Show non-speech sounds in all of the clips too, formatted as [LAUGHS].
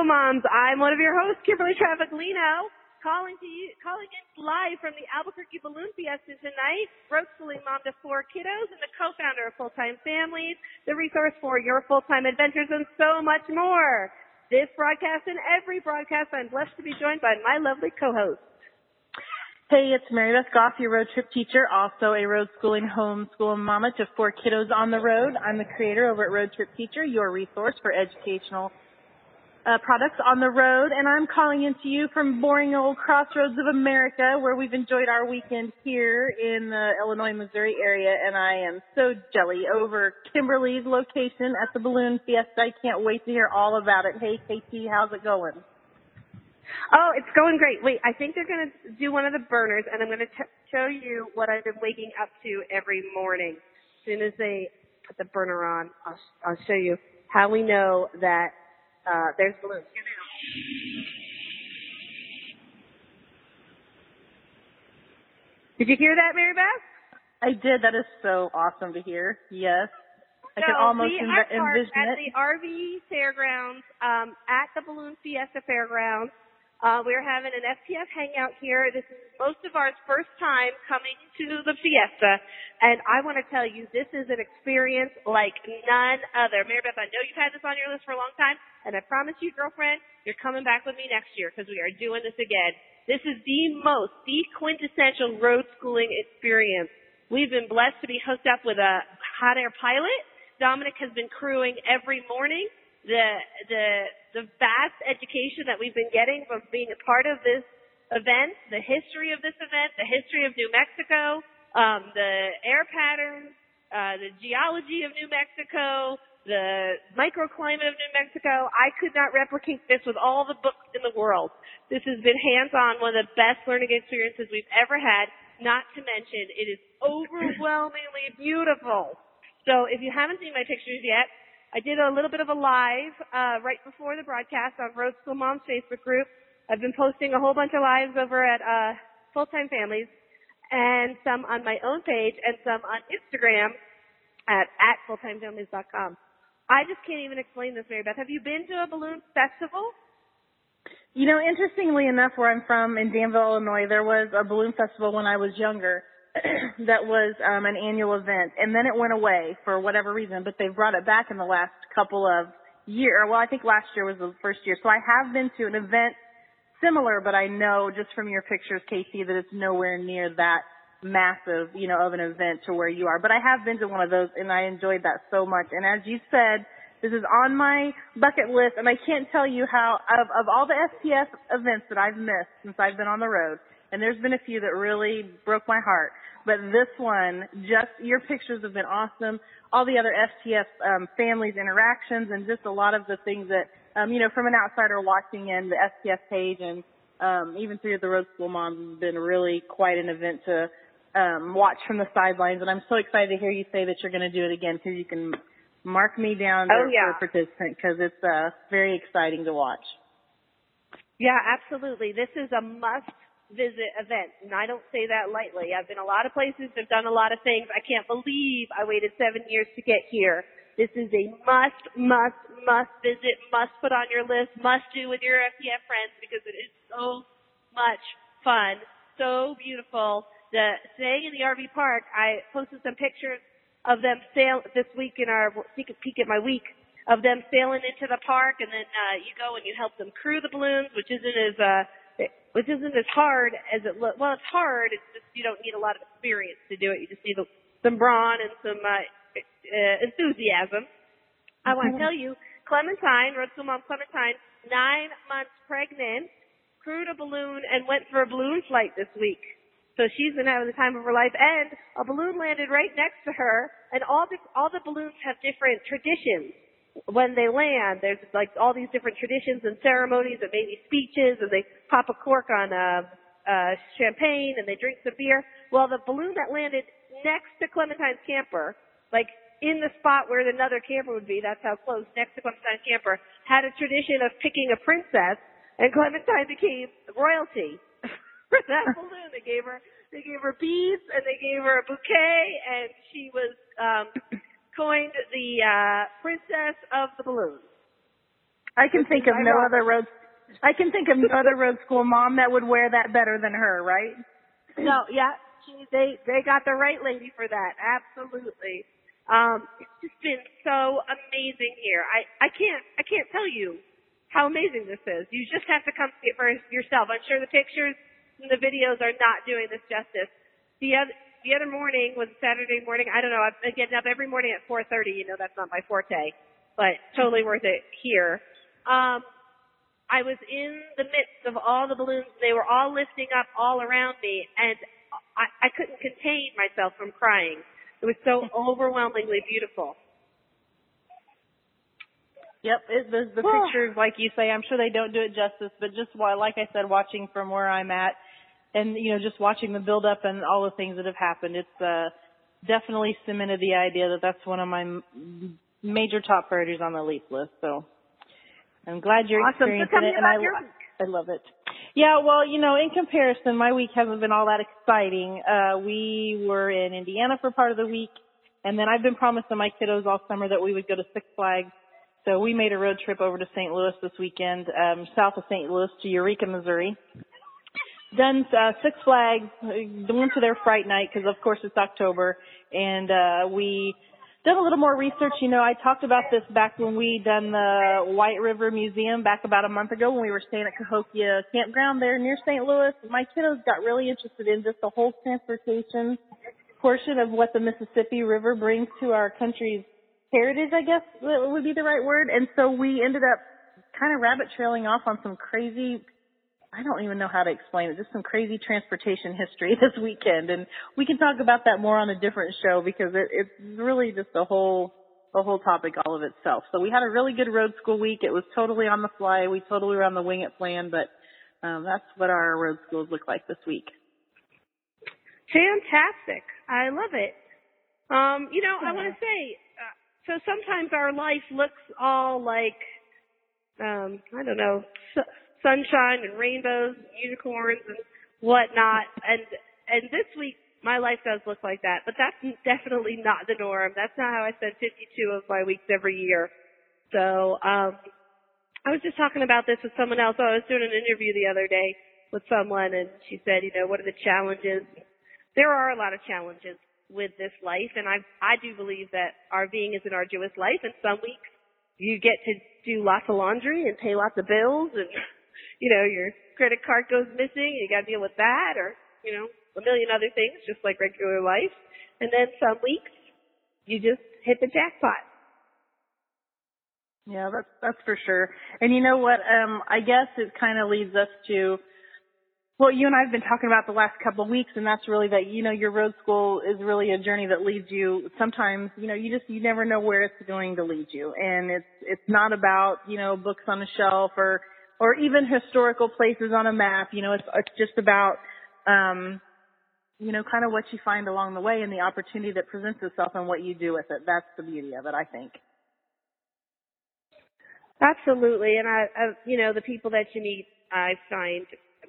Road Moms. I'm one of your hosts, Kimberly Travaglino, calling to you, calling in live from the Albuquerque Balloon Fiesta tonight. Schooling mom to four kiddos and the co-founder of Full Time Families, the resource for your full-time adventures, and so much more. This broadcast and every broadcast, I'm blessed to be joined by my lovely co-host. Hey, it's Mary Beth Goff, your road trip teacher, also a road schooling homeschool mama to four kiddos on the road. I'm the creator over at Road Trip Teacher, your resource for educational uh, products on the road, and I'm calling in to you from boring old crossroads of America, where we've enjoyed our weekend here in the Illinois, Missouri area, and I am so jelly over Kimberly's location at the Balloon Fiesta. I can't wait to hear all about it. Hey, KT, how's it going? Oh, it's going great. Wait, I think they're going to do one of the burners, and I'm going to show you what I've been waking up to every morning. As soon as they put the burner on, I'll, I'll show you how we know that uh, there's balloons. Did you hear that, Mary Beth? I did. That is so awesome to hear. Yes. I so can almost we env- are parked envision at it. the RV fairgrounds, um, at the Balloon Fiesta Fairgrounds. Uh, we're having an FTF hangout here. This is most of our first time coming to the Fiesta, and I want to tell you, this is an experience like none other. Mary Beth, I know you've had this on your list for a long time, and I promise you, girlfriend, you're coming back with me next year because we are doing this again. This is the most, the quintessential road schooling experience. We've been blessed to be hooked up with a hot air pilot. Dominic has been crewing every morning. The the the vast education that we've been getting from being a part of this event, the history of this event, the history of New Mexico, um, the air patterns, uh, the geology of New Mexico, the microclimate of New Mexico. I could not replicate this with all the books in the world. This has been hands-on, one of the best learning experiences we've ever had. Not to mention, it is overwhelmingly beautiful. So if you haven't seen my pictures yet, I did a little bit of a live uh, right before the broadcast on Road School Moms Facebook group. I've been posting a whole bunch of lives over at uh, Full Time Families, and some on my own page, and some on Instagram at at fulltimefamilies.com. I just can't even explain this, Mary Beth. Have you been to a balloon festival? You know, interestingly enough, where I'm from in Danville, Illinois, there was a balloon festival when I was younger [CLEARS THROAT] that was um, an annual event, and then it went away for whatever reason. But they've brought it back in the last couple of year. Well, I think last year was the first year, so I have been to an event similar, but I know just from your pictures, KT, that it's nowhere near that massive, you know, of an event to where you are. But I have been to one of those, and I enjoyed that so much. And as you said, this is on my bucket list, and I can't tell you how of of all the FTF events that I've missed since I've been on the road, and there's been a few that really broke my heart. But this one, just your pictures have been awesome. All the other FTF um, families interactions, and just a lot of the things that um, you know from an outsider watching in the FTF page, and um, even through the Road School Moms, has been really quite an event to um, watch from the sidelines. And I'm so excited to hear you say that you're going to do it again because you can mark me down Oh, yeah. for a participant because it's uh, very exciting to watch. Yeah, absolutely. This is a must visit event, and I don't say that lightly. I've been a lot of places, I've done a lot of things. I can't believe I waited seven years to get here. This is a must, must, must visit, must put on your list, must do with your FTF friends because it is so much fun, so beautiful. The staying in the RV park, I posted some pictures of them sail this week in our sneak peek at my week of them sailing into the park, and then uh, you go and you help them crew the balloons, which isn't as uh, which isn't as hard as it looks. Well, it's hard. It's just you don't need a lot of experience to do it. You just need some brawn and some uh, uh, enthusiasm. I want to tell you, Clementine, Road School Mom Clementine, nine months pregnant, crewed a balloon and went for a balloon flight this week. So she's been having the time of her life, and a balloon landed right next to her, and all the all the balloons have different traditions. When they land, there's like all these different traditions and ceremonies and maybe speeches and they pop a cork on a, a champagne and they drink some beer. Well, the balloon that landed next to Clementine's camper, like in the spot where another camper would be, that's how close, next to Clementine's camper, had a tradition of picking a princess and Clementine became royalty [LAUGHS] for that [LAUGHS] balloon. They gave her, they gave her beads and they gave her a bouquet and she was, um, coined the uh, princess of the balloons. I can think of no other road. I can think of no other road school mom that would wear that better than her, right? No, yeah, she, they they got the right lady for that. Absolutely. Um, it's just been so amazing here. I I can't I can't tell you how amazing this is. You just have to come see it for yourself. I'm sure the pictures and the videos are not doing this justice. The other the other morning was Saturday morning. I don't know. I've been getting up every morning at 4:30. You know that's not my forte, but totally worth it here. Um, I was in the midst of all the balloons. They were all lifting up all around me, and I, I couldn't contain myself from crying. It was so [LAUGHS] overwhelmingly beautiful. Yep, it, the, the [SIGHS] pictures, like you say, I'm sure they don't do it justice, but just while, like I said, watching from where I'm at, and you know just watching the build up and all the things that have happened it's uh definitely cemented the idea that that's one of my m- major top priorities on the leap list so. I'm glad you're awesome. experiencing so it and i i love it. Yeah well you know in comparison my week hasn't been all that exciting. Uh we were in indiana for part of the week and then i've been promising my kiddos all summer that we would go to six flags. So we made a road trip over to st louis this weekend um south of st louis to eureka missouri done uh, Six Flags, went to their Fright Night because of course it's October, and uh, we did a little more research. You know, I talked about this back when we done the White River Museum back about a month ago when we were staying at Cahokia Campground there near St. Louis. My kiddos got really interested in just the whole transportation portion of what the Mississippi River brings to our country's heritage, I guess would be the right word. And so we ended up kind of rabbit trailing off on some crazy I don't even know how to explain it. Just some crazy transportation history [LAUGHS] this weekend, and we can talk about that more on a different show because it, it's really just a whole the whole topic all of itself. So we had a really good road school week. It was totally on the fly. We totally were on the wing it plan, but um, that's what our road schools look like this week. Fantastic! I love it. Um, you know, I want to say, uh, so sometimes our life looks all like, um, I don't know, sunshine and rainbows, and unicorns and whatnot. And and this week my life does look like that, but that's definitely not the norm. That's not how I spend 52 of my weeks every year. So um, I was just talking about this with someone else. I was doing an interview the other day with someone, and she said, you know, what are the challenges? There are a lot of challenges with this life, and I I do believe that RVing is an arduous life, and some weeks you get to do lots of laundry and pay lots of bills and you know, your credit card goes missing, you gotta deal with that or, you know, a million other things, just like regular life. And then some weeks, you just hit the jackpot. Yeah, that's that's for sure. And you know what? Um, I guess it kind of leads us to what you and I have been talking about the last couple of weeks, and that's really that you know your road school is really a journey that leads you. Sometimes you know you just you never know where it's going to lead you, and it's it's not about you know books on a shelf or or even historical places on a map. You know, it's, it's just about, um, you know, kind of what you find along the way and the opportunity that presents itself and what you do with it. That's the beauty of it, I think. Absolutely, and I, I, you know, the people that you meet, I find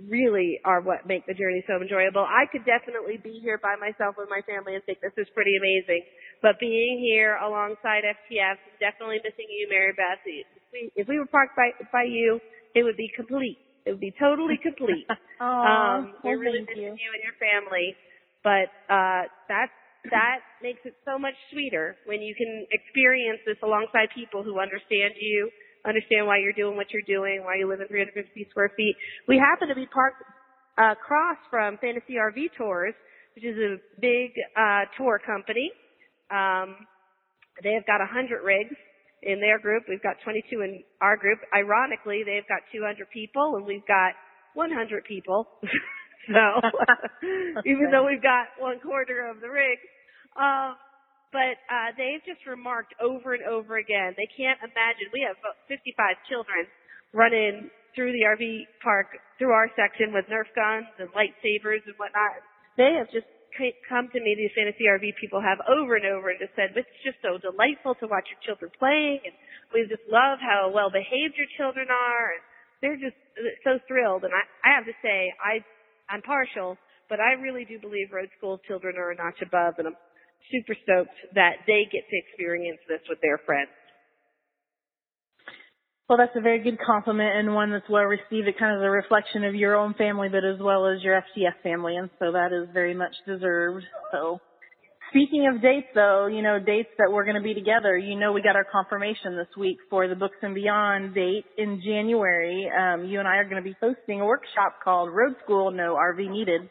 really are what make the journey so enjoyable. I could definitely be here by myself with my family and think this is pretty amazing, but being here alongside FTF, definitely missing you, Mary Beth. If we, if we were parked by by you, it would be complete. It would be totally complete. [LAUGHS] um, we're really missing you. you and your family, but uh, that that makes it so much sweeter when you can experience this alongside people who understand you, understand why you're doing what you're doing, why you live in 350 square feet. We happen to be parked uh, across from Fantasy RV Tours, which is a big uh, tour company. Um, they have got hundred rigs in their group. We've got 22 in our group. Ironically, they've got 200 people and we've got 100 people. [LAUGHS] so [LAUGHS] even though we've got one quarter of the rig, um, but uh, they've just remarked over and over again they can't imagine. We have about 55 children running through the RV park through our section with Nerf guns and lightsabers and whatnot. They have just come to me, these fantasy RV people have over and over and just said, it's just so delightful to watch your children playing and we just love how well behaved your children are and they're just so thrilled and I, I have to say I I'm partial, but I really do believe road school children are a notch above and I'm super stoked that they get to experience this with their friends. Well, that's a very good compliment and one that's well received. It kind of is a reflection of your own family, but as well as your FTF family, and so that is very much deserved. So, speaking of dates, though, you know, dates that we're going to be together. You know, we got our confirmation this week for the Books and Beyond date in January. Um, you and I are going to be hosting a workshop called Road School No RV Needed.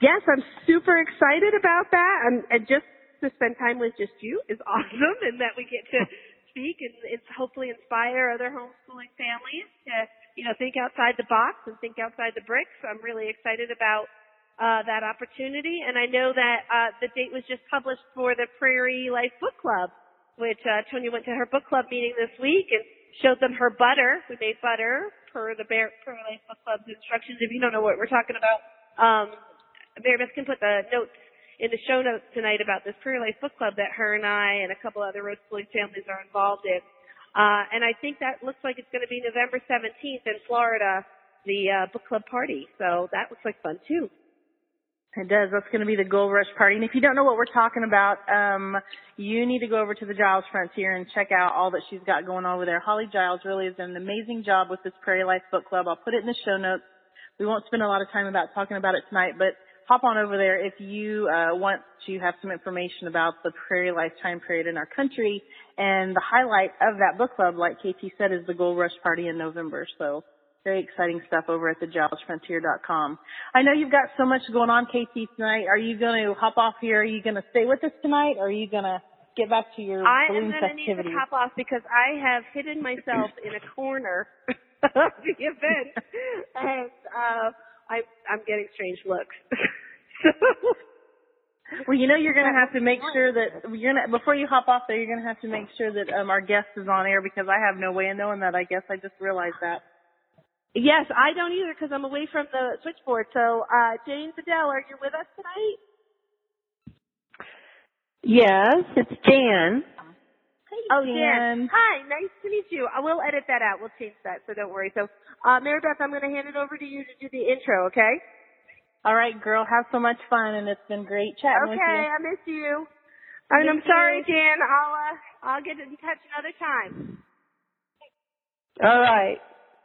Yes, I'm super excited about that, and, and just to spend time with just you is [LAUGHS] awesome, and that we get to speak and it's hopefully inspire other homeschooling families to, you know, think outside the box and think outside the bricks. I'm really excited about uh, that opportunity. And I know that uh, the date was just published for the Prairie Life Book Club, which uh, Tonya went to her book club meeting this week and showed them her butter. We made butter per the Bear, Prairie Life Book Club's instructions. If you don't know what we're talking about, um, Mary Beth can put the notes in the show notes tonight about this Prairie Life Book Club that her and I and a couple other road schooling families are involved in. Uh, and I think that looks like it's going to be November 17th in Florida, the uh, book club party. So that looks like fun too. It does. That's going to be the Gold Rush Party. And if you don't know what we're talking about, um, you need to go over to the Giles Frontier and check out all that she's got going on over there. Holly Giles really has done an amazing job with this Prairie Life Book Club. I'll put it in the show notes. We won't spend a lot of time about talking about it tonight, but hop on over there if you uh, want to have some information about the Prairie Life time period in our country. And the highlight of that book club, like KT said, is the Gold Rush Party in November. So very exciting stuff over at thegilesfrontier.com. I know you've got so much going on, KT, tonight. Are you going to hop off here? Are you going to stay with us tonight? Or are you going to get back to your I balloon am going to need to hop off because I have hidden myself in a corner [LAUGHS] of the event. [LAUGHS] And, uh, I, I'm getting strange looks. [LAUGHS] [LAUGHS] well, you know, you're going to have to make sure that you're gonna before you hop off there, you're going to have to make sure that um, our guest is on air because I have no way of knowing that. I guess I just realized that. Yes, I don't either because I'm away from the switchboard. So, uh, Jane Bedell, are you with us tonight? Yes, it's Jan. Hey, oh, Jan. Jan. Hi, nice to meet you. I will edit that out. We'll change that, so don't worry. So, uh, Mary Beth, I'm going to hand it over to you to do the intro, okay? All right, girl. Have so much fun, and it's been great chatting okay, with you. Okay, I miss you. And I'm sorry, Jan. I'll uh, I'll get in touch another time. All right.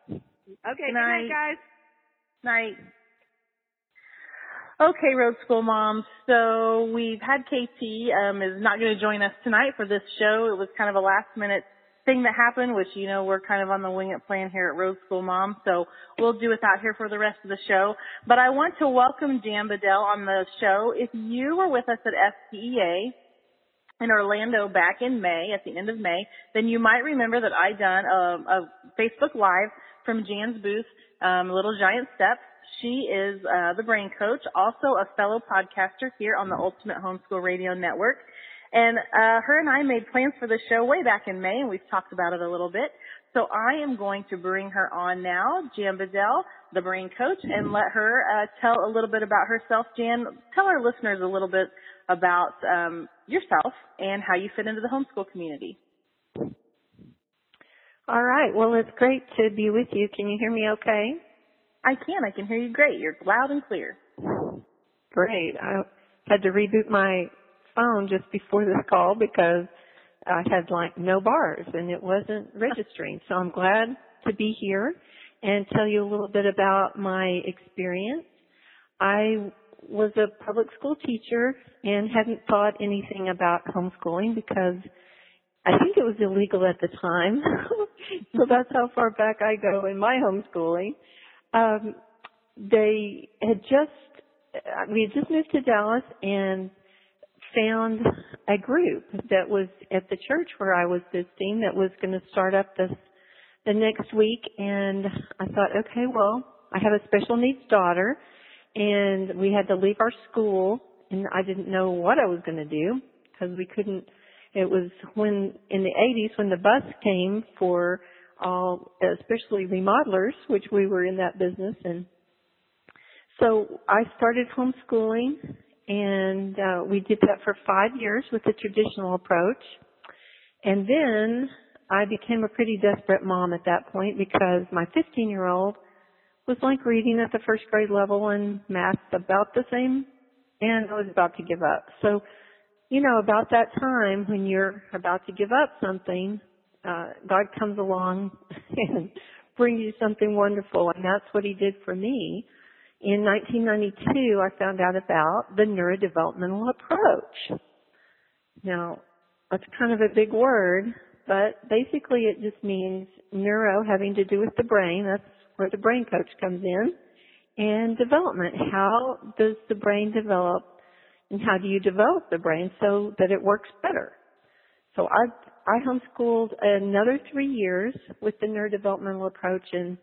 Okay. Good Good night, night guys. Night. Okay, Road School Moms. So we've had KT um, is not going to join us tonight for this show. It was kind of a last minute thing that happened, which you know we're kind of on the wing it plan here at Road School Mom, so we'll do without here for the rest of the show. But I want to welcome Jan Bedell on the show. If you were with us at FPEA in Orlando back in May, at the end of May, then you might remember that I done a, a Facebook Live from Jan's booth, um, Little Giant Steps. She is uh, the brain coach, also a fellow podcaster here on the Ultimate Homeschool Radio Network. And uh, her and I made plans for the show way back in May, and we've talked about it a little bit. So I am going to bring her on now, Jan Bedell, the brain coach, and let her uh, tell a little bit about herself. Jan, tell our listeners a little bit about um, yourself and how you fit into the homeschool community. All right. Well, it's great to be with you. Can you hear me okay? I can. I can hear you great. You're loud and clear. Great. I had to reboot my phone just before this call because I had like no bars and it wasn't registering. So I'm glad to be here and tell you a little bit about my experience. I was a public school teacher and hadn't thought anything about homeschooling because I think it was illegal at the time. [LAUGHS] so that's how far back I go in my homeschooling. Um, they had just, we had just moved to Dallas and found a group that was at the church where I was visiting that was going to start up this the next week and I thought, okay, well, I have a special needs daughter and we had to leave our school and I didn't know what I was going to do because we couldn't. It was when in the 80s when the bus came for all, especially remodelers, which we were in that business, and so I started homeschooling, and uh, we did that for five years with the traditional approach, and then I became a pretty desperate mom at that point because my 15 year old was like reading at the first grade level and math about the same and I was about to give up. So, you know, about that time when you're about to give up something, uh, God comes along [LAUGHS] and brings you something wonderful and that's what he did for me. In 1992, I found out about the neurodevelopmental approach. Now, that's kind of a big word, but basically it just means neuro having to do with the brain. That's where the brain coach comes in. And development. How does the brain develop and how do you develop the brain so that it works better? So I, I homeschooled another three years with the neurodevelopmental approach and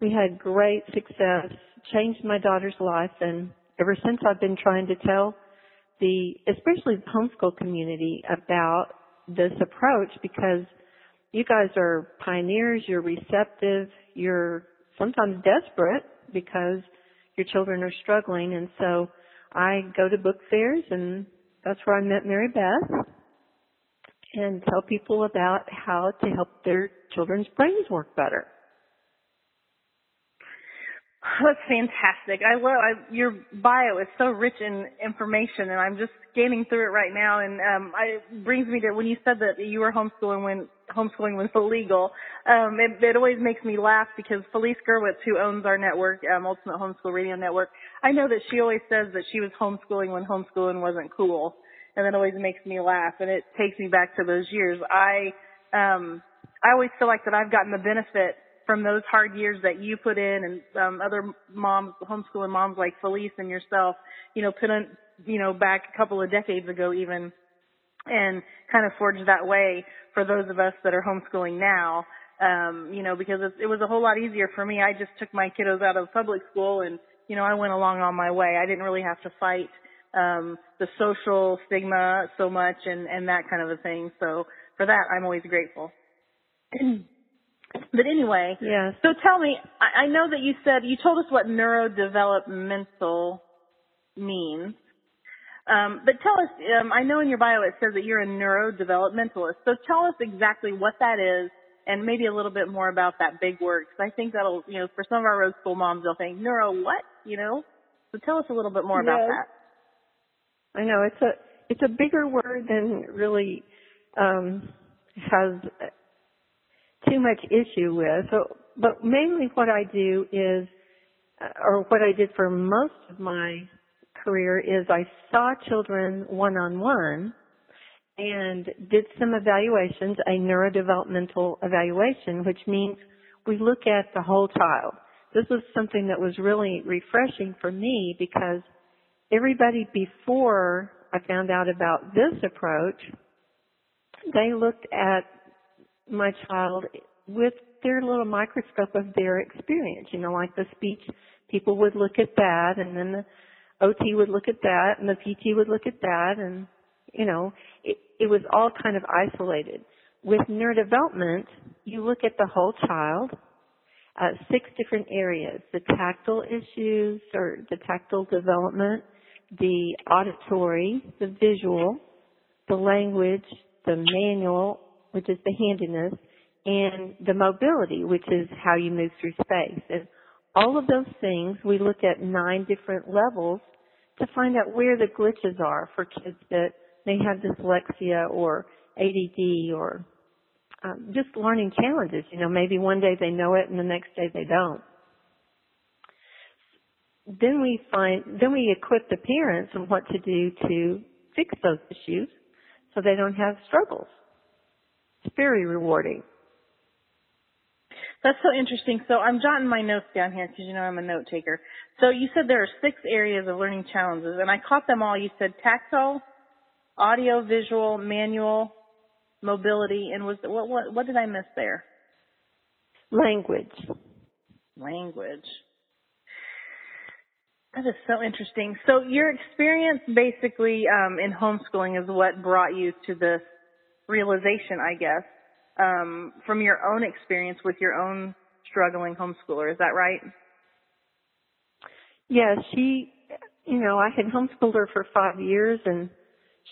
we had great success, changed my daughter's life and ever since I've been trying to tell the, especially the homeschool community about this approach because you guys are pioneers, you're receptive, you're sometimes desperate because your children are struggling and so I go to book fairs and that's where I met Mary Beth and tell people about how to help their children's brains work better. [LAUGHS] That's fantastic. I love I, your bio is so rich in information, and I'm just scanning through it right now. And um, it brings me to when you said that you were homeschooling when homeschooling was illegal. Um, it, it always makes me laugh because Felice Gerwitz, who owns our network, um, Ultimate Homeschool Radio Network, I know that she always says that she was homeschooling when homeschooling wasn't cool, and that always makes me laugh. And it takes me back to those years. I um, I always feel like that I've gotten the benefit from those hard years that you put in and um, other moms, homeschooling moms like Felice and yourself, you know, put in, you know, back a couple of decades ago even, and kind of forged that way for those of us that are homeschooling now. Um, you know, because it, it was a whole lot easier for me. I just took my kiddos out of public school and, you know, I went along on my way. I didn't really have to fight um the social stigma so much and and that kind of a thing. So for that I'm always grateful. [CLEARS THROAT] But anyway, yes. so tell me, I, I know that you said, you told us what neurodevelopmental means. Um, but tell us, um, I know in your bio it says that you're a neurodevelopmentalist. So tell us exactly what that is and maybe a little bit more about that big word. Because I think that'll, you know, for some of our road school moms, they'll think, neuro what? You know? So tell us a little bit more about that. I know, it's a, it's a bigger word than really, um, has too much issue with. So, but mainly what I do is, or what I did for most of my career is I saw children one on one and did some evaluations, a neurodevelopmental evaluation, which means we look at the whole child. This was something that was really refreshing for me because everybody before I found out about this approach, they looked at my child with their little microscope of their experience. You know, like the speech, people would look at that and then the OT would look at that and the PT would look at that and, you know, it, it was all kind of isolated. With neurodevelopment, you look at the whole child, uh, six different areas, the tactile issues or the tactile development, the auditory, the visual, the language, the manual, which is the handiness, and the mobility, which is how you move through space. And all of those things, we look at nine different levels to find out where the glitches are for kids that may have dyslexia or ADD or um, just learning challenges. You know, maybe one day they know it and the next day they don't. Then we find, then we equip the parents on what to do to fix those issues so they don't have struggles. It's very rewarding. That's so interesting. So I'm jotting my notes down here because you know I'm a note taker. So you said there are six areas of learning challenges, and I caught them all. You said tactile, audio, visual, manual, mobility, and was what what what did I miss there? Language. Language. That is so interesting. So your experience basically um, in homeschooling is what brought you to this realization, I guess, um, from your own experience with your own struggling homeschooler. Is that right? Yeah, she, you know, I had homeschooled her for five years and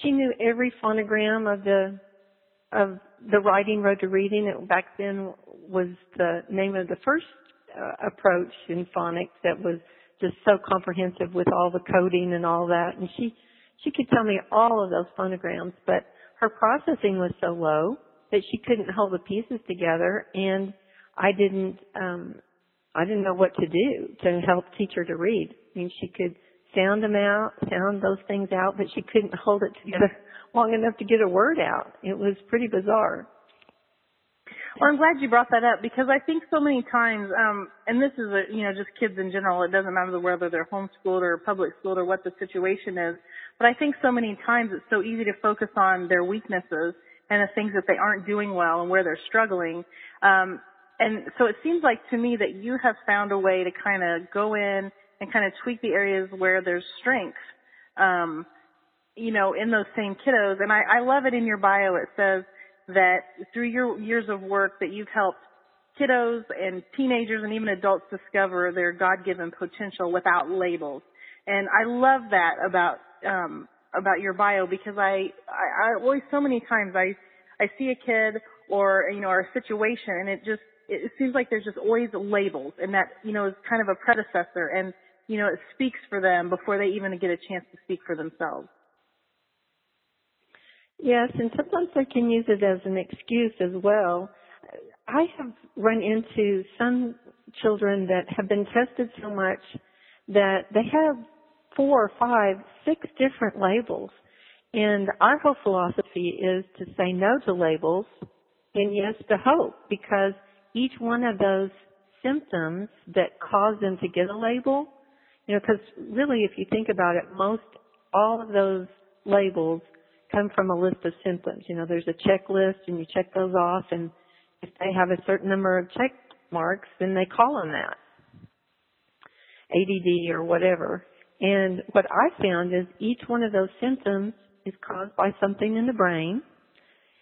she knew every phonogram of the, of the writing road to reading. It back then was the name of the first uh, approach in phonics that was just so comprehensive with all the coding and all that. And she, she could tell me all of those phonograms, but her processing was so low that she couldn't hold the pieces together and I didn't, um, I didn't know what to do to help teach her to read. I mean, she could sound them out, sound those things out, but she couldn't hold it together [LAUGHS] long enough to get a word out. It was pretty bizarre. Well, I'm glad you brought that up because I think so many times, um, and this is a, you know, just kids in general, it doesn't matter whether they're homeschooled or public schooled or what the situation is, but I think so many times it's so easy to focus on their weaknesses and the things that they aren't doing well and where they're struggling. Um, and so it seems like to me that you have found a way to kind of go in and kind of tweak the areas where there's strength. Um, you know, in those same kiddos. And I, I love it in your bio. It says that through your years of work that you've helped kiddos and teenagers and even adults discover their God-given potential without labels. And I love that about, um, about your bio because I, I, I always so many times I, I see a kid or, you know, or a situation and it just, it seems like there's just always labels and that, you know, is kind of a predecessor and, you know, it speaks for them before they even get a chance to speak for themselves. Yes, and sometimes they can use it as an excuse as well. I have run into some children that have been tested so much that they have four, five, six different labels. And our whole philosophy is to say no to labels and yes to hope because each one of those symptoms that cause them to get a label, you know, because really if you think about it, most all of those labels come from a list of symptoms. You know, there's a checklist and you check those off and if they have a certain number of check marks, then they call them that. ADD or whatever. And what I found is each one of those symptoms is caused by something in the brain.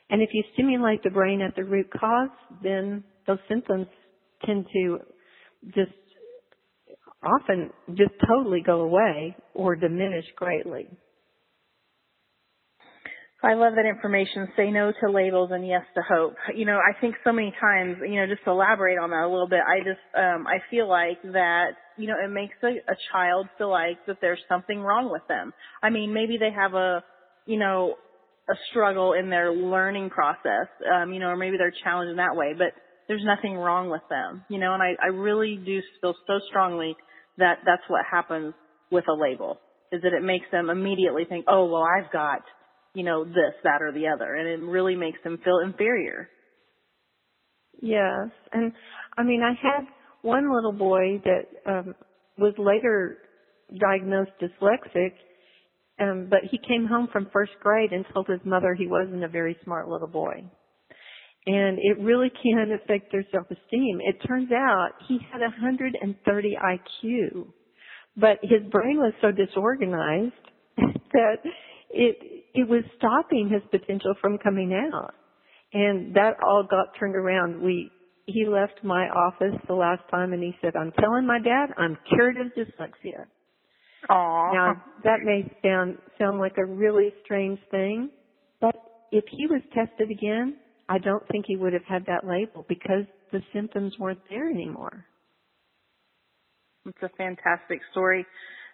And if you stimulate the brain at the root cause, then those symptoms tend to just often just totally go away or diminish greatly. I love that information. Say no to labels and yes to hope. You know, I think so many times, you know, just to elaborate on that a little bit, I just, um, I feel like that, you know, it makes a, a child feel like that there's something wrong with them. I mean, maybe they have a, you know, a struggle in their learning process, um, you know, or maybe they're challenged in that way, but there's nothing wrong with them, you know, and I, I really do feel so strongly that that's what happens with a label, is that it makes them immediately think, oh, well, I've got, you know, this, that, or the other. And it really makes them feel inferior. Yes. And I mean, I had one little boy that um, was later diagnosed dyslexic, um, but he came home from first grade and told his mother he wasn't a very smart little boy. And it really can affect their self-esteem. It turns out he had 130 IQ, but his brain was so disorganized [LAUGHS] that it it was stopping his potential from coming out. And that all got turned around. We, he left my office the last time and he said, I'm telling my dad I'm cured of dyslexia. Aww. Now, that may sound, sound like a really strange thing, but if he was tested again, I don't think he would have had that label because the symptoms weren't there anymore. It's a fantastic story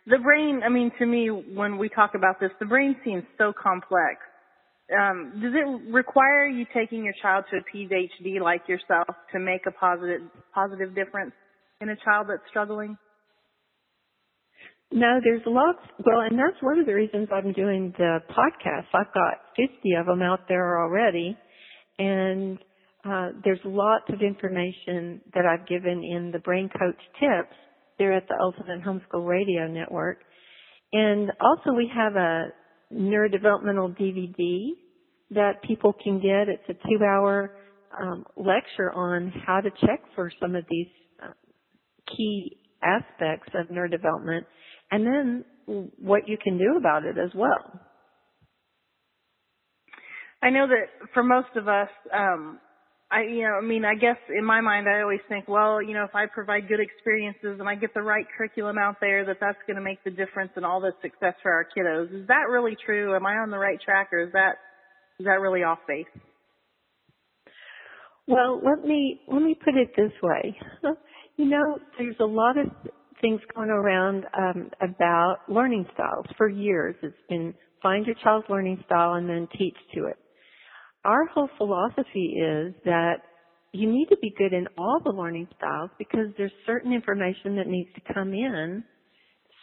the brain, I mean, to me, when we talk about this, the brain seems so complex. Um, does it require you taking your child to a PhD like yourself to make a positive positive difference in a child that's struggling? No, there's lots. Well, and that's one of the reasons I'm doing the podcast. I've got 50 of them out there already, and uh, there's lots of information that I've given in the Brain Coach Tips there at the Ultimate Homeschool Radio Network. And also we have a neurodevelopmental DVD that people can get. It's a two hour um, lecture on how to check for some of these uh, key aspects of neurodevelopment and then what you can do about it as well. I know that for most of us, um, I, you know, I mean, I guess in my mind, I always think, well, you know, if I provide good experiences and I get the right curriculum out there, that that's going to make the difference in all the success for our kiddos. Is that really true? Am I on the right track, or is that is that really off base? Well, let me let me put it this way. [LAUGHS] you know, there's a lot of things going around um, about learning styles for years. It's been find your child's learning style and then teach to it our whole philosophy is that you need to be good in all the learning styles because there's certain information that needs to come in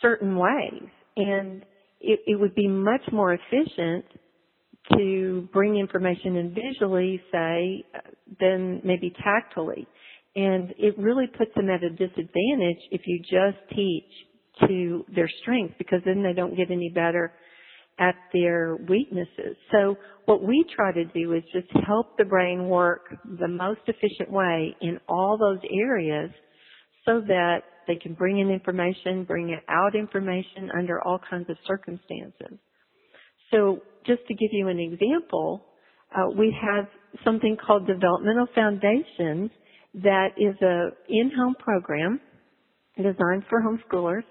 certain ways. And it, it would be much more efficient to bring information in visually, say, than maybe tactily. And it really puts them at a disadvantage if you just teach to their strengths because then they don't get any better at their weaknesses. So what we try to do is just help the brain work the most efficient way in all those areas so that they can bring in information, bring out information under all kinds of circumstances. So just to give you an example, uh, we have something called Developmental Foundations that is a in-home program designed for homeschoolers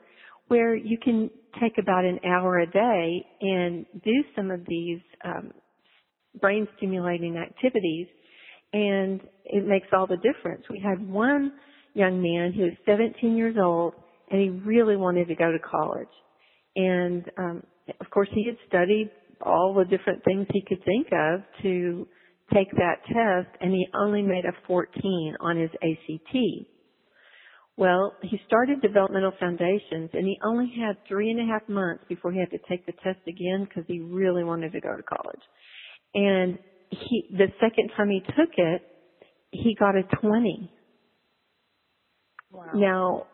where you can take about an hour a day and do some of these um, brain stimulating activities and it makes all the difference. We had one young man who was 17 years old and he really wanted to go to college. And um, of course he had studied all the different things he could think of to take that test and he only made a 14 on his ACT. Well, he started developmental foundations and he only had three and a half months before he had to take the test again because he really wanted to go to college. And he, the second time he took it, he got a 20. Wow. Now,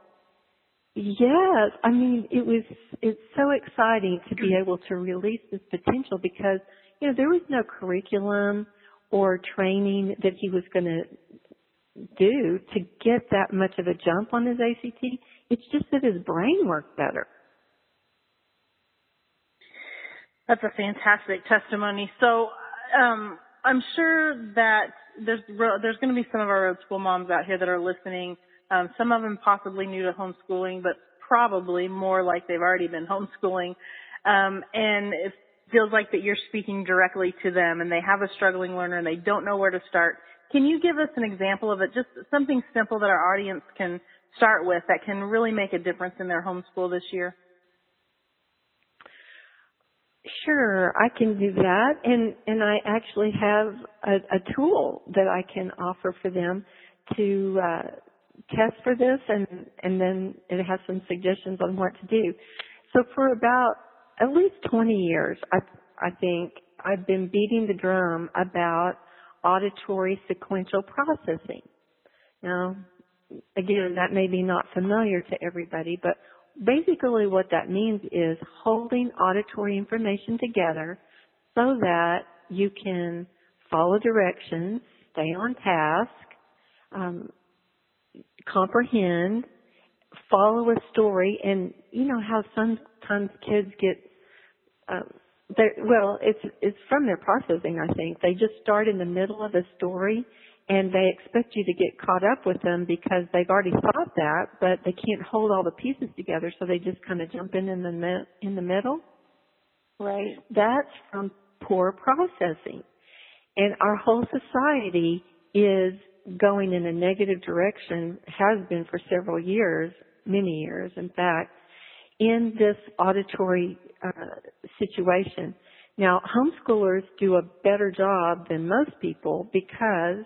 yes, I mean, it was, it's so exciting to be able to release this potential because, you know, there was no curriculum or training that he was going to do to get that much of a jump on his ACT. It's just that his brain worked better. That's a fantastic testimony. So, um, I'm sure that there's there's going to be some of our road school moms out here that are listening. Um, some of them possibly new to homeschooling, but probably more like they've already been homeschooling. Um, and it feels like that you're speaking directly to them, and they have a struggling learner and they don't know where to start. Can you give us an example of it? Just something simple that our audience can start with that can really make a difference in their homeschool this year? Sure, I can do that, and and I actually have a, a tool that I can offer for them to uh, test for this, and and then it has some suggestions on what to do. So for about at least 20 years, I I think I've been beating the drum about auditory sequential processing. Now, again, that may be not familiar to everybody, but basically what that means is holding auditory information together so that you can follow directions, stay on task, um, comprehend, follow a story, and you know how sometimes kids get um, well, it's it's from their processing. I think they just start in the middle of a story, and they expect you to get caught up with them because they've already thought that, but they can't hold all the pieces together, so they just kind of jump in in the in the middle. Right. That's from poor processing, and our whole society is going in a negative direction. Has been for several years, many years, in fact in this auditory uh, situation. Now, homeschoolers do a better job than most people because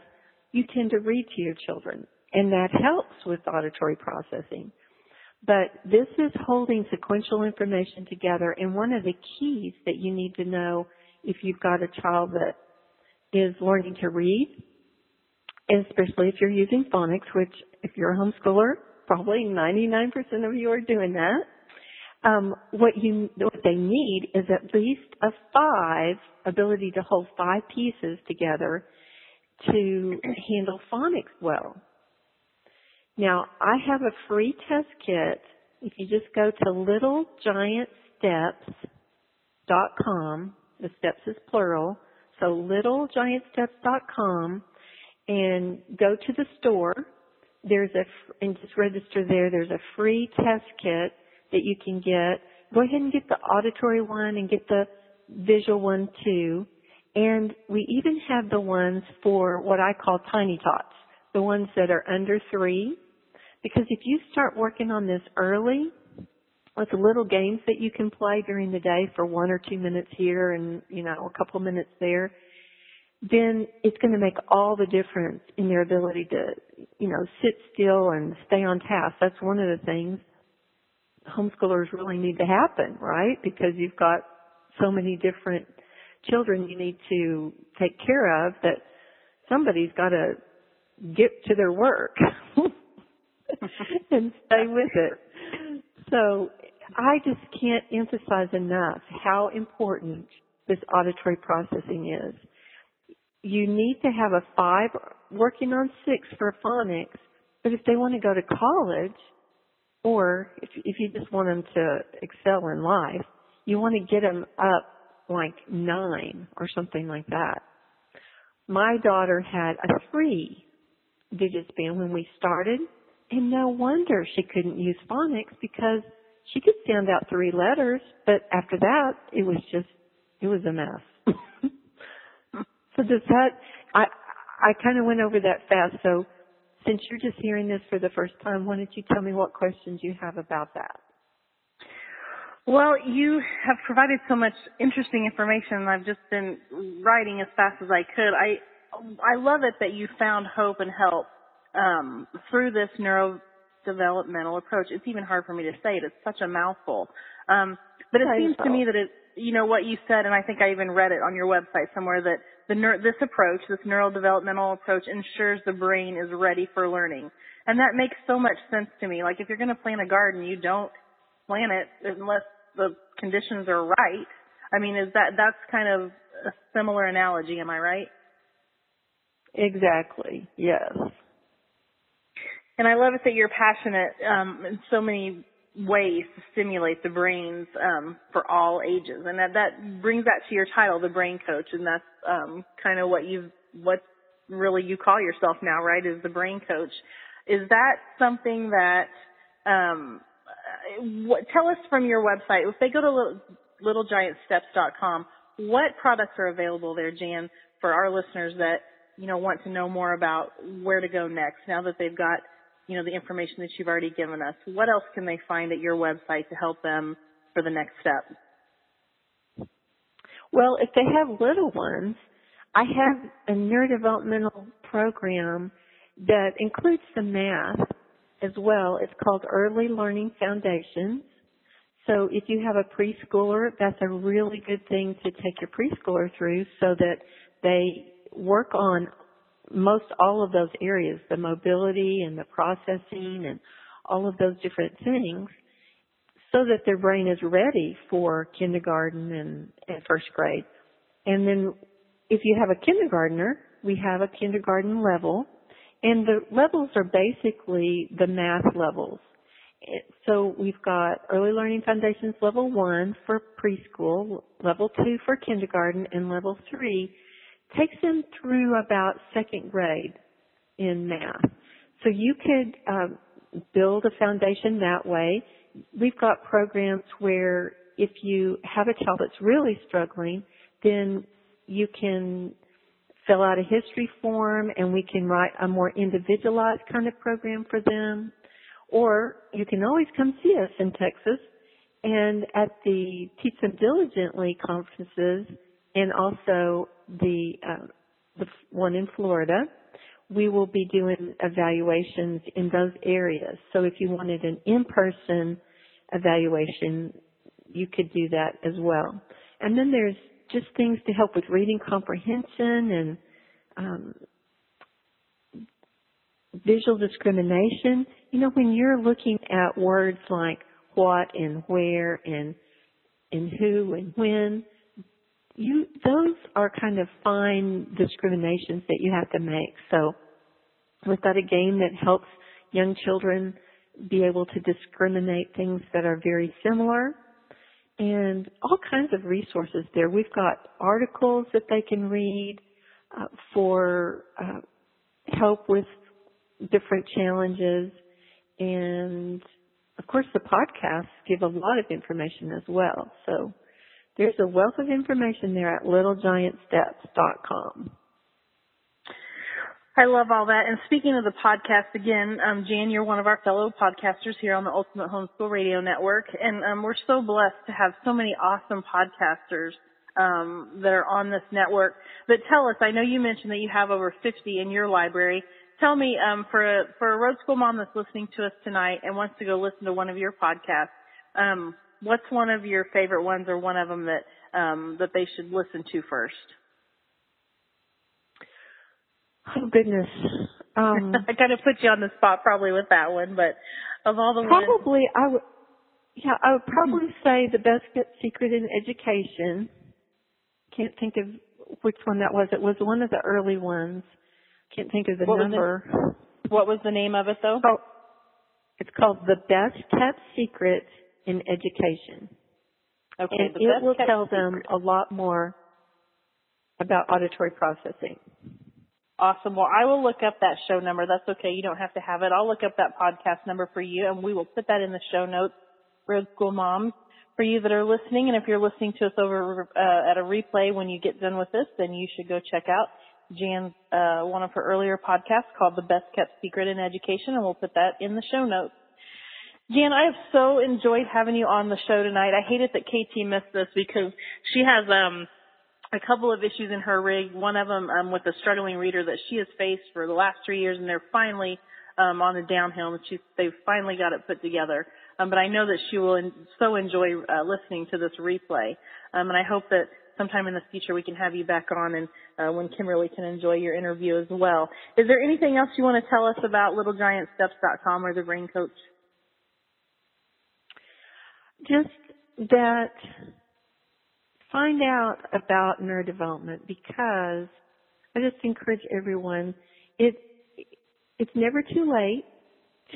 you tend to read to your children, and that helps with auditory processing. But this is holding sequential information together, and one of the keys that you need to know if you've got a child that is learning to read, especially if you're using phonics, which if you're a homeschooler, probably 99% of you are doing that um, what you what they need is at least a five ability to hold five pieces together to handle phonics well. Now, I have a free test kit. If you just go to littlegiantsteps.com, the steps is plural, so littlegiantsteps.com and go to the store. There's a, and just register there, there's a free test kit that you can get. Go ahead and get the auditory one and get the visual one too. And we even have the ones for what I call tiny tots, the ones that are under three. Because if you start working on this early, with little games that you can play during the day for one or two minutes here and, you know, a couple minutes there, then it's going to make all the difference in their ability to, you know, sit still and stay on task. That's one of the things homeschoolers really need to happen, right? Because you've got so many different children you need to take care of that somebody's got to get to their work [LAUGHS] and stay with it. So I just can't emphasize enough how important this auditory processing is. You need to have a five working on six for phonics, but if they want to go to college, or if, if you just want them to excel in life, you want to get them up like nine or something like that. My daughter had a three digit span when we started, and no wonder she couldn't use phonics because she could sound out three letters, but after that, it was just, it was a mess. [LAUGHS] so does that, I, I kind of went over that fast. So since you're just hearing this for the first time, why don't you tell me what questions you have about that? Well, you have provided so much interesting information. I've just been writing as fast as I could. I I love it that you found hope and help um, through this neurodevelopmental approach. It's even hard for me to say it. It's such a mouthful. Um, but it seems to me that it, you know, what you said, and I think I even read it on your website somewhere that the neur- this approach, this neurodevelopmental approach, ensures the brain is ready for learning, and that makes so much sense to me. Like if you're going to plant a garden, you don't plant it unless the conditions are right. I mean, is that that's kind of a similar analogy? Am I right? Exactly. Yes. And I love it that you're passionate um, in so many ways to stimulate the brains um, for all ages, and that that brings that to your title, the brain coach, and that's um, kind of what you what really you call yourself now, right? Is the brain coach. Is that something that um, what, tell us from your website, if they go to littlegiantsteps.com, what products are available there, Jan, for our listeners that, you know, want to know more about where to go next now that they've got, you know, the information that you've already given us? What else can they find at your website to help them for the next step? Well, if they have little ones, I have a neurodevelopmental program that includes some math as well. It's called Early Learning Foundations. So if you have a preschooler, that's a really good thing to take your preschooler through so that they work on most all of those areas, the mobility and the processing and all of those different things so that their brain is ready for kindergarten and, and first grade. And then if you have a kindergartner, we have a kindergarten level and the levels are basically the math levels. So we've got early learning foundations level one for preschool, level two for kindergarten, and level three takes them through about second grade in math. So you could um, build a foundation that way. We've got programs where if you have a child that's really struggling, then you can fill out a history form and we can write a more individualized kind of program for them. Or you can always come see us in Texas and at the Teach Them Diligently conferences and also the, uh, the one in Florida, we will be doing evaluations in those areas. So if you wanted an in-person evaluation, you could do that as well. And then there's just things to help with reading comprehension and um, visual discrimination. You know, when you're looking at words like what and where and and who and when, you those are kind of fine discriminations that you have to make. So we've got a game that helps young children be able to discriminate things that are very similar and all kinds of resources there. We've got articles that they can read uh, for uh, help with different challenges and of course the podcasts give a lot of information as well. So there's a wealth of information there at littlegiantsteps.com. I love all that. And speaking of the podcast again, um, Jan, you're one of our fellow podcasters here on the Ultimate Homeschool Radio Network, and um, we're so blessed to have so many awesome podcasters um, that are on this network. But tell us, I know you mentioned that you have over 50 in your library. Tell me, um, for a, for a road school mom that's listening to us tonight and wants to go listen to one of your podcasts, um, what's one of your favorite ones, or one of them that um, that they should listen to first? Oh goodness. Um, [LAUGHS] I kind of put you on the spot probably with that one, but of all the probably ones, I would. Yeah, I would probably say the best kept secret in education. Can't think of which one that was. It was one of the early ones. Can't think of the what number. Was it, what was the name of it though? Oh, it's called the best kept secret in education. Okay, and it will tell them a lot more about auditory processing. Awesome. Well, I will look up that show number. That's okay. You don't have to have it. I'll look up that podcast number for you and we will put that in the show notes, Road School Moms, for you that are listening. And if you're listening to us over uh, at a replay when you get done with this, then you should go check out Jan's, uh, one of her earlier podcasts called The Best Kept Secret in Education and we'll put that in the show notes. Jan, I have so enjoyed having you on the show tonight. I hate it that KT missed this because she has, um, a couple of issues in her rig. One of them um, with a struggling reader that she has faced for the last three years, and they're finally um, on the downhill. And she's they've finally got it put together. Um, but I know that she will in, so enjoy uh, listening to this replay. Um, and I hope that sometime in the future we can have you back on, and uh, when Kimberly can enjoy your interview as well. Is there anything else you want to tell us about LittleGiantSteps.com or the Brain Coach? Just that find out about neurodevelopment because I just encourage everyone it it's never too late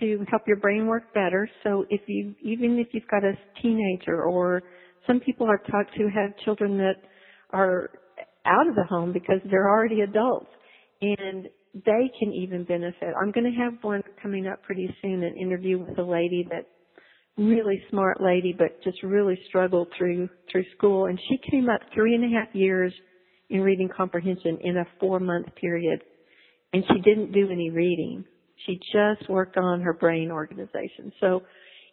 to help your brain work better. So if you even if you've got a teenager or some people are taught to have children that are out of the home because they're already adults and they can even benefit. I'm going to have one coming up pretty soon, an interview with a lady that really smart lady, but just really struggled through through school. And she came up three and a half years in reading comprehension in a four month period, and she didn't do any reading. She just worked on her brain organization. So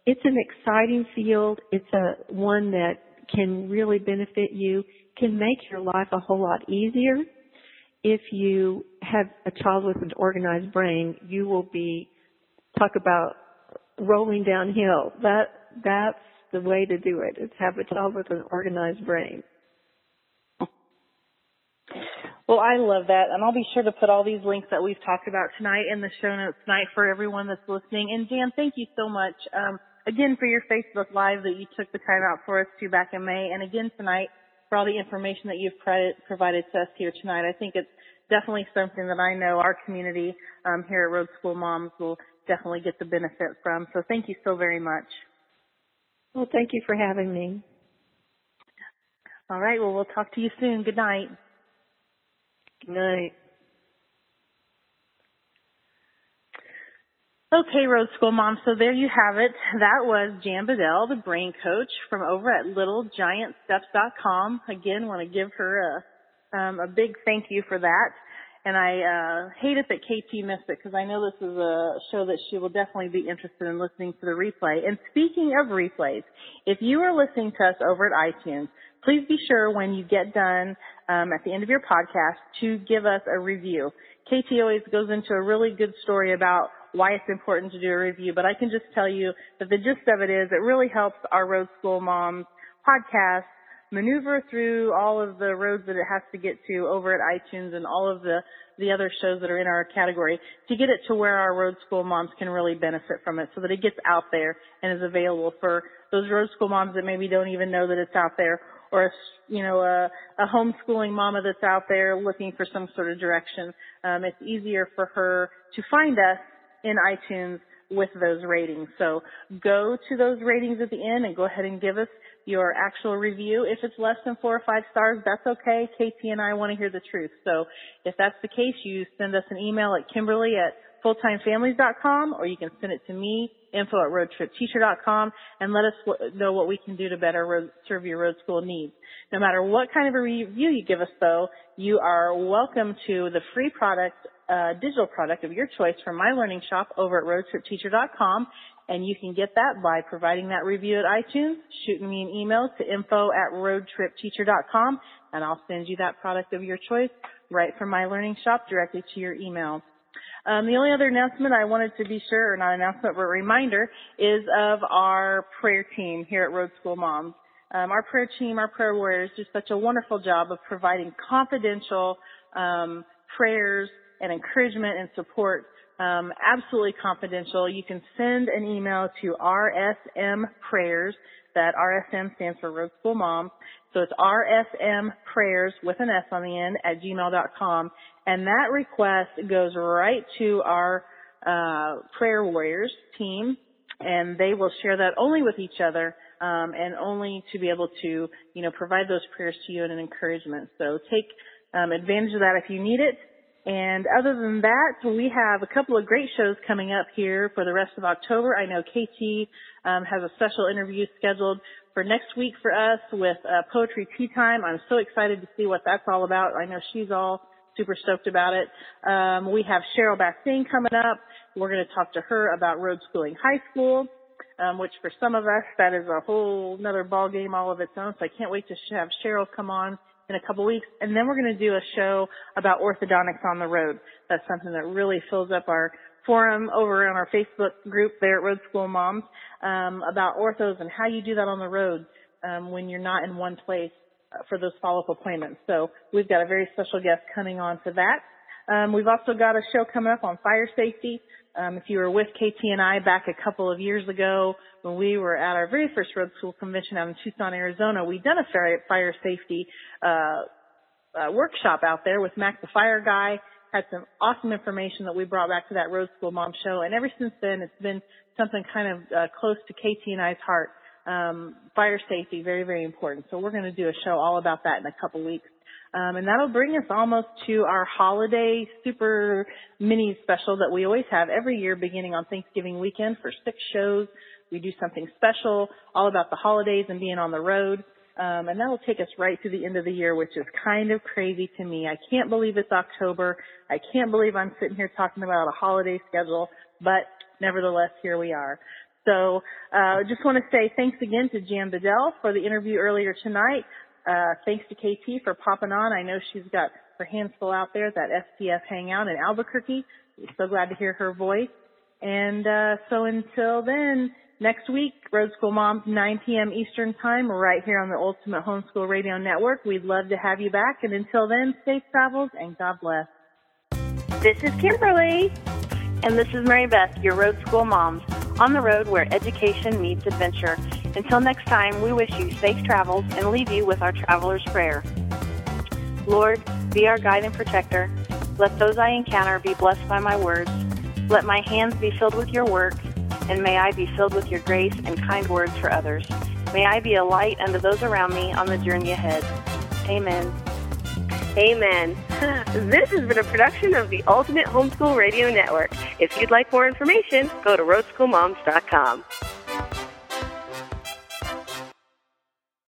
it's an exciting field. It's a one that can really benefit you, can make your life a whole lot easier. If you have a child with an organized brain, you will be talk about rolling downhill. That that's the way to do it. it. Is have a child with an organized brain. Well, I love that, and I'll be sure to put all these links that we've talked about tonight in the show notes tonight for everyone that's listening. And Jan, thank you so much um, again for your Facebook Live that you took the time out for us to back in May, and again tonight for all the information that you've provided to us here tonight. I think it's definitely something that I know our community um, here at Road School Moms will definitely get the benefit from. So thank you so very much. Well, thank you for having me. All right. Well, we'll talk to you soon. Good night. Good night. Okay, Road School Mom. So there you have it. That was Jan Bedell, the brain coach from over at littlegiantsteps.com. Again, want to give her a, um, a big thank you for that. And I uh, hate it that KT missed it because I know this is a show that she will definitely be interested in listening to the replay. And speaking of replays, if you are listening to us over at iTunes, please be sure when you get done um, at the end of your podcast to give us a review. KT always goes into a really good story about why it's important to do a review, but I can just tell you that the gist of it is it really helps our road school moms podcast maneuver through all of the roads that it has to get to over at iTunes and all of the the other shows that are in our category to get it to where our road school moms can really benefit from it so that it gets out there and is available for those road school moms that maybe don't even know that it's out there or a, you know a, a homeschooling mama that's out there looking for some sort of direction um, it's easier for her to find us in iTunes with those ratings. So go to those ratings at the end and go ahead and give us your actual review. If it's less than four or five stars, that's okay. KT and I want to hear the truth. So if that's the case, you send us an email at Kimberly at fulltimefamilies.com or you can send it to me, info at roadtripteacher.com and let us know what we can do to better serve your road school needs. No matter what kind of a review you give us though, you are welcome to the free product, uh, digital product of your choice from my learning shop over at roadtripteacher.com and you can get that by providing that review at iTunes, shooting me an email to info at roadtripteacher.com and I'll send you that product of your choice right from my learning shop directly to your email. Um, the only other announcement I wanted to be sure, or not announcement, but reminder, is of our prayer team here at Road School Moms. Um, our prayer team, our prayer warriors, do such a wonderful job of providing confidential um, prayers and encouragement and support. Um, absolutely confidential. You can send an email to RSM Prayers. That RSM stands for Road School Moms. So it's RSM Prayers with an S on the end at gmail.com. And that request goes right to our uh, prayer warriors team, and they will share that only with each other um, and only to be able to, you know, provide those prayers to you and an encouragement. So take um, advantage of that if you need it. And other than that, we have a couple of great shows coming up here for the rest of October. I know KT um, has a special interview scheduled for next week for us with uh, Poetry Tea Time. I'm so excited to see what that's all about. I know she's all super stoked about it. Um, we have Cheryl Bastian coming up. We're going to talk to her about road schooling high school, um, which for some of us, that is a whole another ball game all of its own. So I can't wait to have Cheryl come on in a couple weeks. And then we're going to do a show about orthodontics on the road. That's something that really fills up our forum over on our Facebook group there at Road School Moms um, about orthos and how you do that on the road um, when you're not in one place for those follow-up appointments. So we've got a very special guest coming on for that. Um, we've also got a show coming up on fire safety. Um, if you were with KT and I back a couple of years ago when we were at our very first road school convention out in Tucson, Arizona, we'd done a fire safety uh, uh, workshop out there with Mac the Fire Guy. Had some awesome information that we brought back to that road school mom show, and ever since then, it's been something kind of uh, close to KT and I's heart um, fire safety, very, very important. So we're going to do a show all about that in a couple weeks. Um, and that'll bring us almost to our holiday super mini special that we always have every year beginning on Thanksgiving weekend for six shows. We do something special all about the holidays and being on the road. Um, and that will take us right to the end of the year, which is kind of crazy to me. I can't believe it's October. I can't believe I'm sitting here talking about a holiday schedule, but nevertheless, here we are. So uh, just want to say thanks again to Jan Bedell for the interview earlier tonight. Uh, thanks to KT for popping on. I know she's got her hands full out there that FTF hangout in Albuquerque. So glad to hear her voice. And uh, so until then, next week, Road School Moms, 9 p.m. Eastern Time, right here on the Ultimate Homeschool Radio Network. We'd love to have you back. And until then, safe travels and God bless. This is Kimberly. And this is Mary Beth, your Road School Moms on the road where education meets adventure. Until next time, we wish you safe travels and leave you with our traveler's prayer. Lord, be our guide and protector. Let those I encounter be blessed by my words. Let my hands be filled with your work, and may I be filled with your grace and kind words for others. May I be a light unto those around me on the journey ahead. Amen. Amen. [LAUGHS] this has been a production of the Ultimate Homeschool Radio Network. If you'd like more information, go to roadschoolmoms.com.